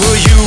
for you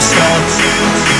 and no